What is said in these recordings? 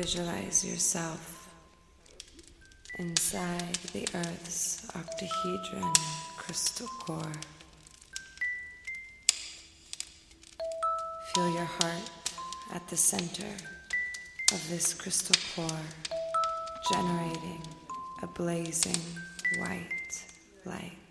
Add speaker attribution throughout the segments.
Speaker 1: Visualize yourself inside the Earth's octahedron crystal core. Feel your heart at the center of this crystal core, generating a blazing white light.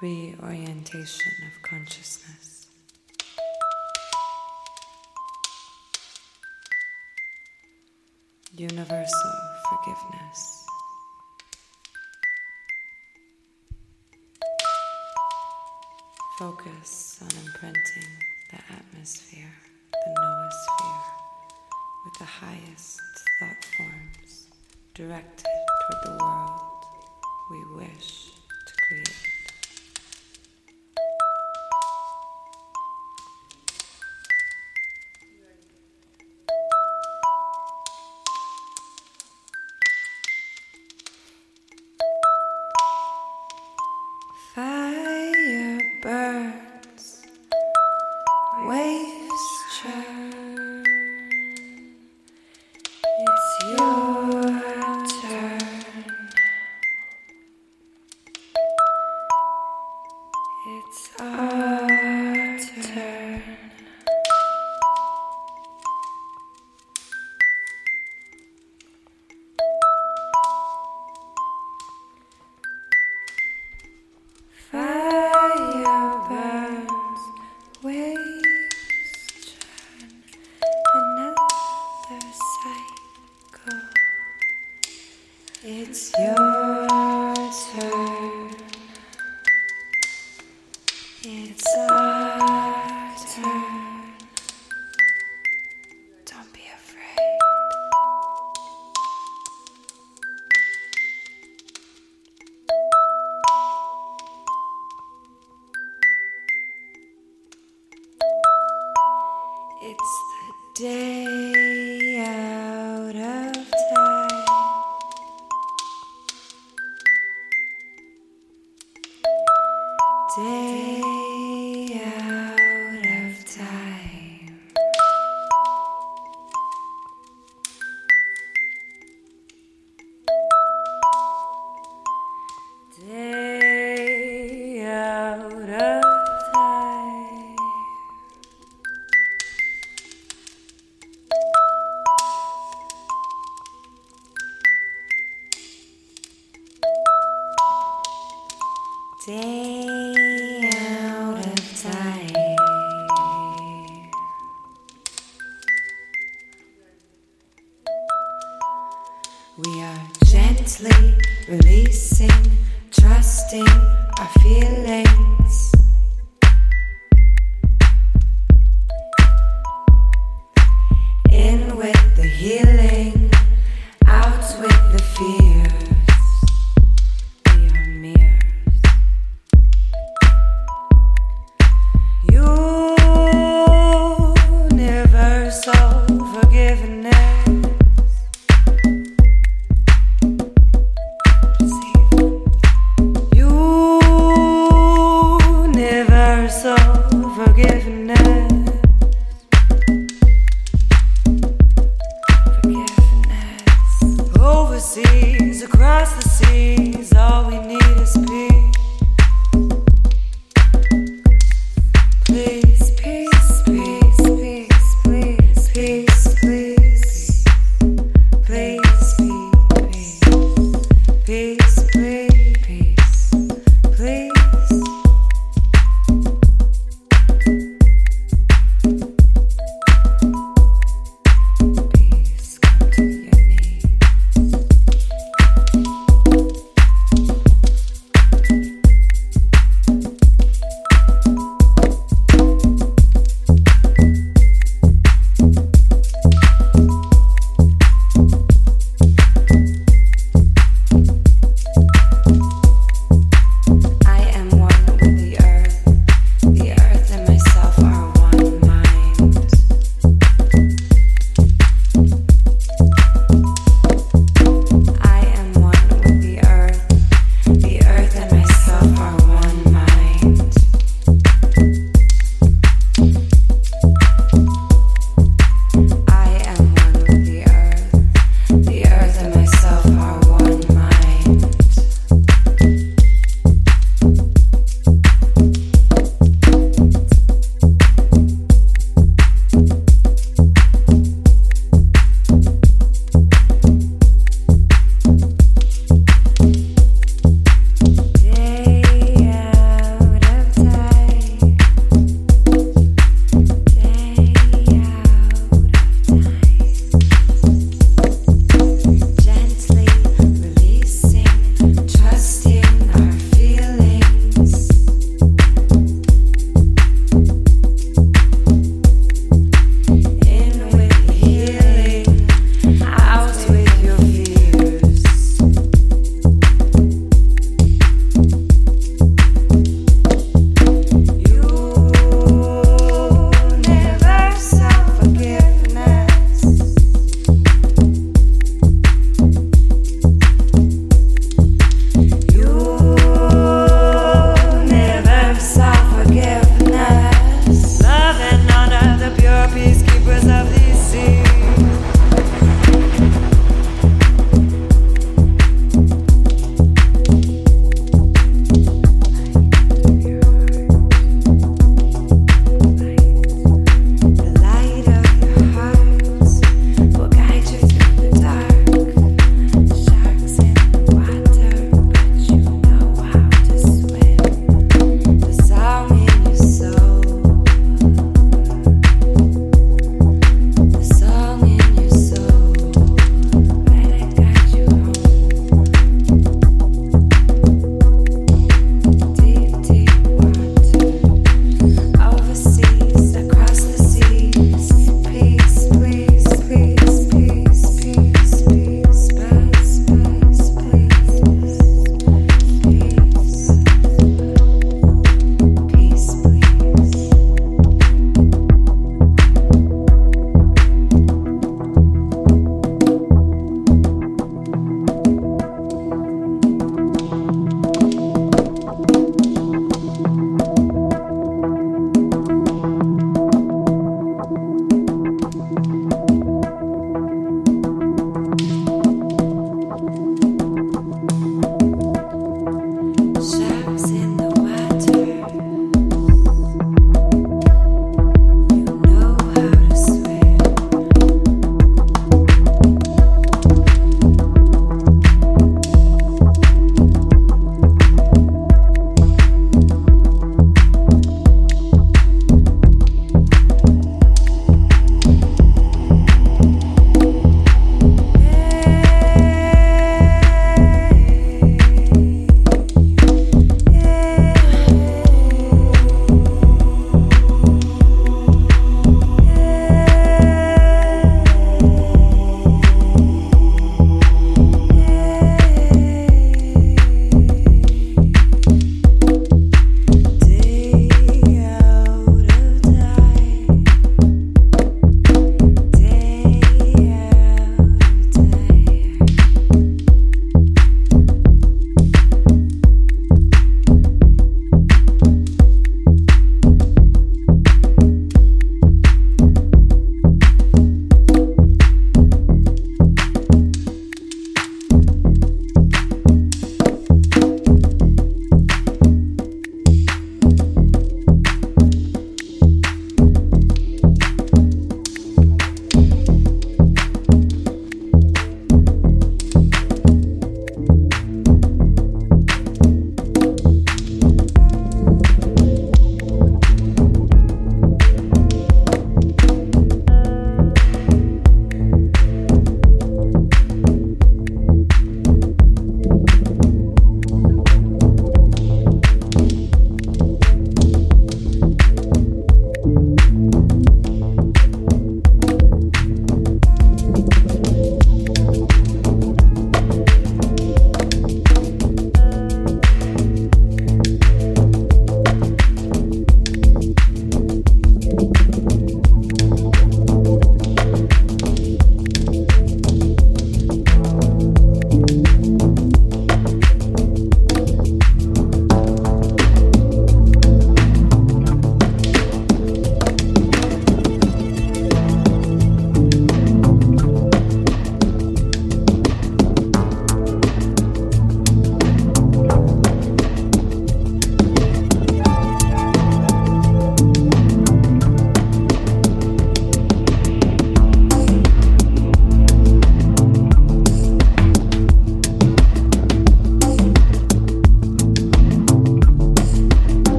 Speaker 1: Reorientation of consciousness. Universal forgiveness. Focus on imprinting the atmosphere, the noosphere, with the highest thought forms directed toward the world we wish to create.
Speaker 2: seas, across the sea.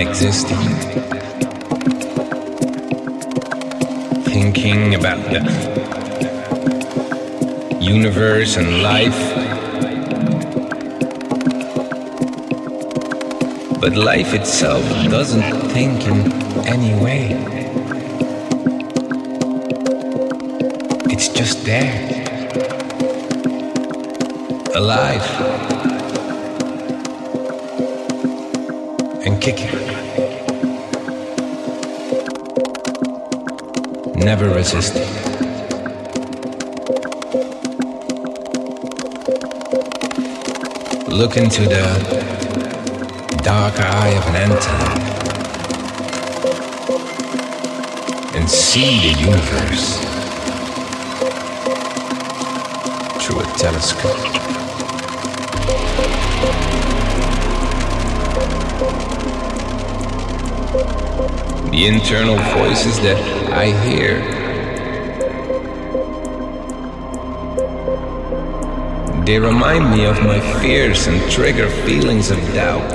Speaker 2: Existing. Thinking about the universe and life. But life itself doesn't think in any way. Into the dark eye of an antelope and see the universe. through a telescope. The internal voices that I hear They remind me of my fears and trigger feelings of doubt.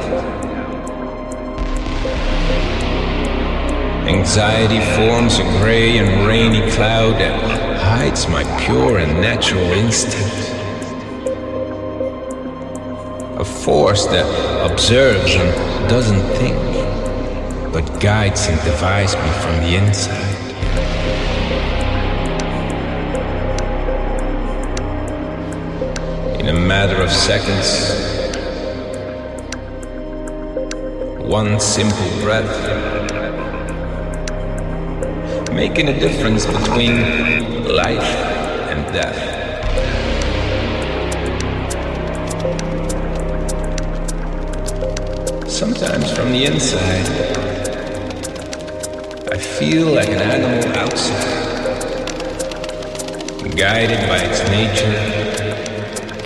Speaker 2: Anxiety forms a gray and rainy cloud that hides my pure and natural instinct. A force that observes and doesn't think, but guides and divides me from the inside. In a matter of seconds, one simple breath. Making a difference between life and death. Sometimes from the inside, I feel like an animal outside, guided by its nature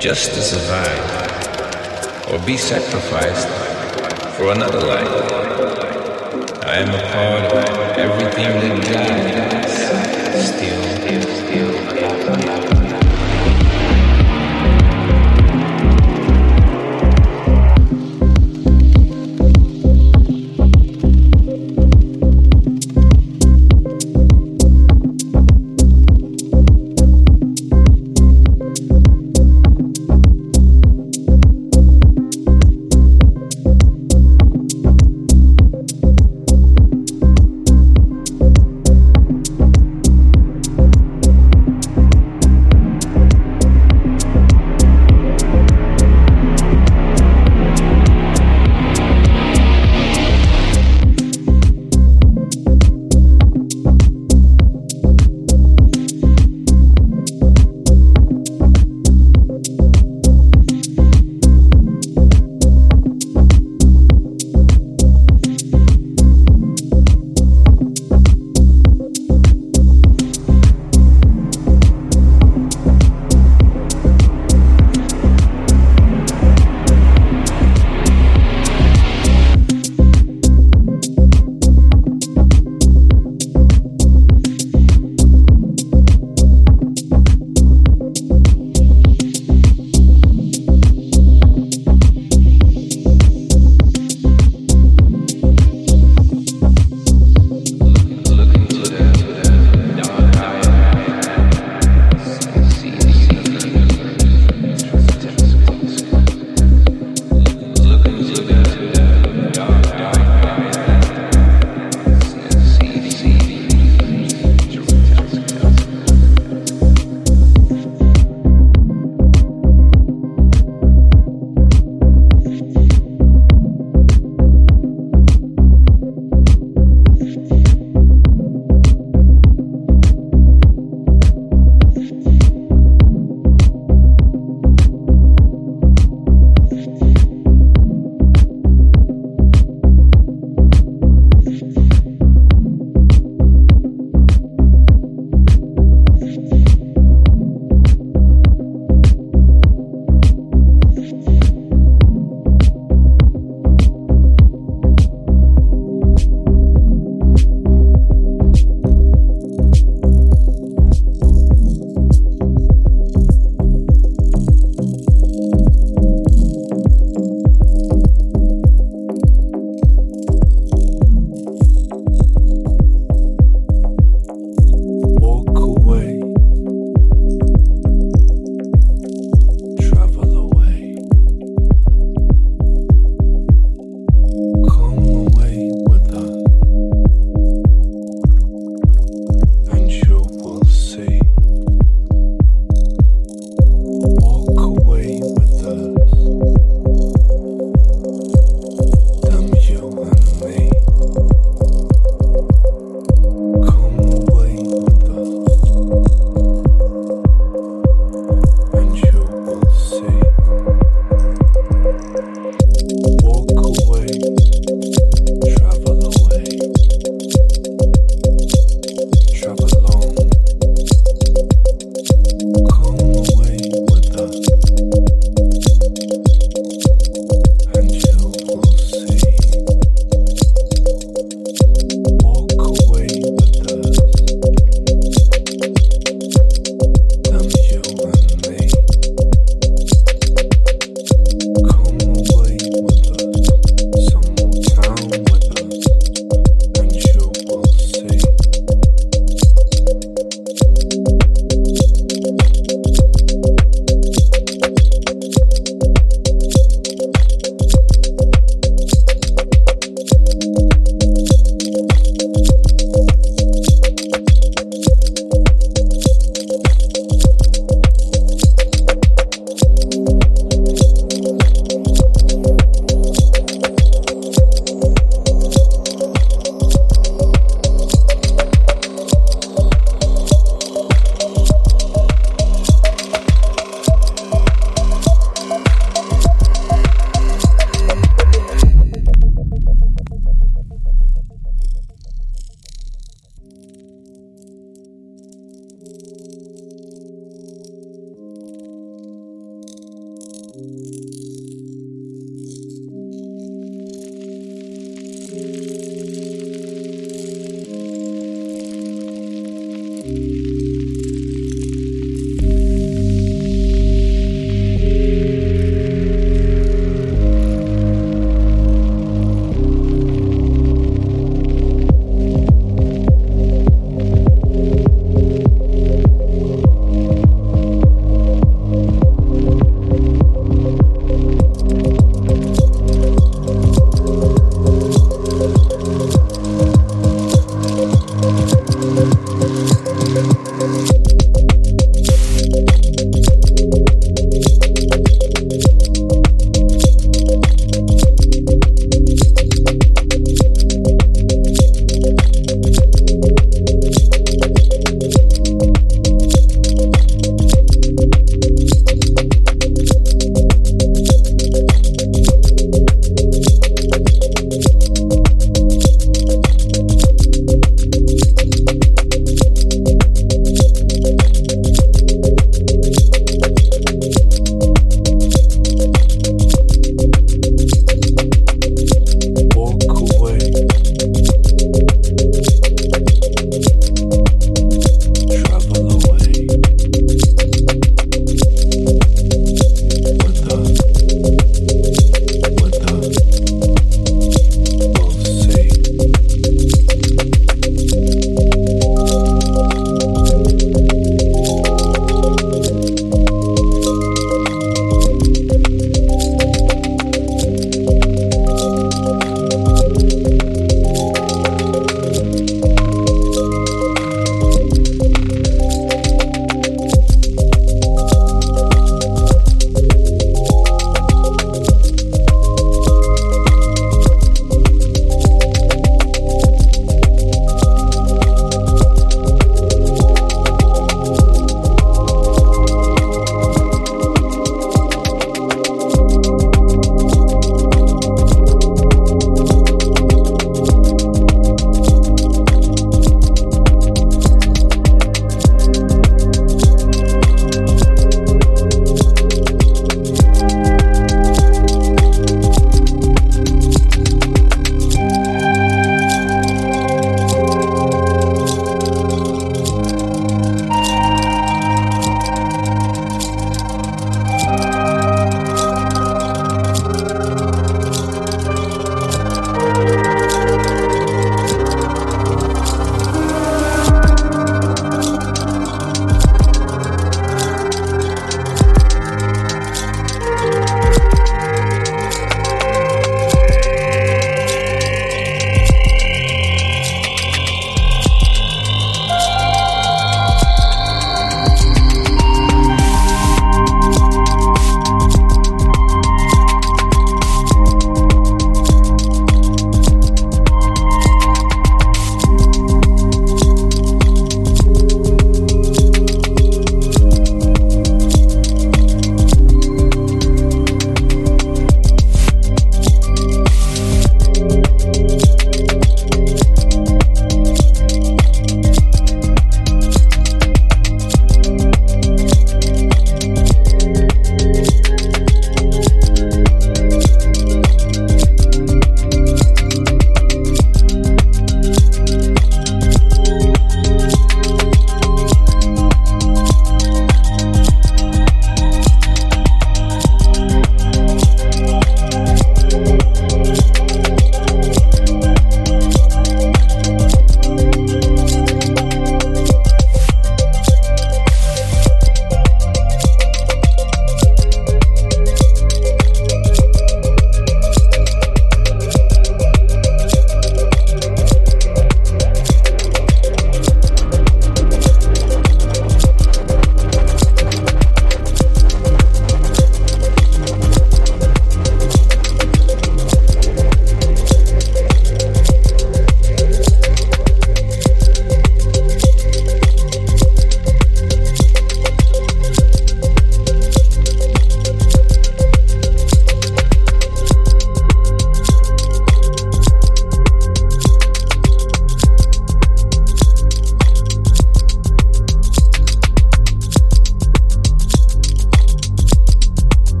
Speaker 2: just to survive or be sacrificed for another life. I am a part of everything that God is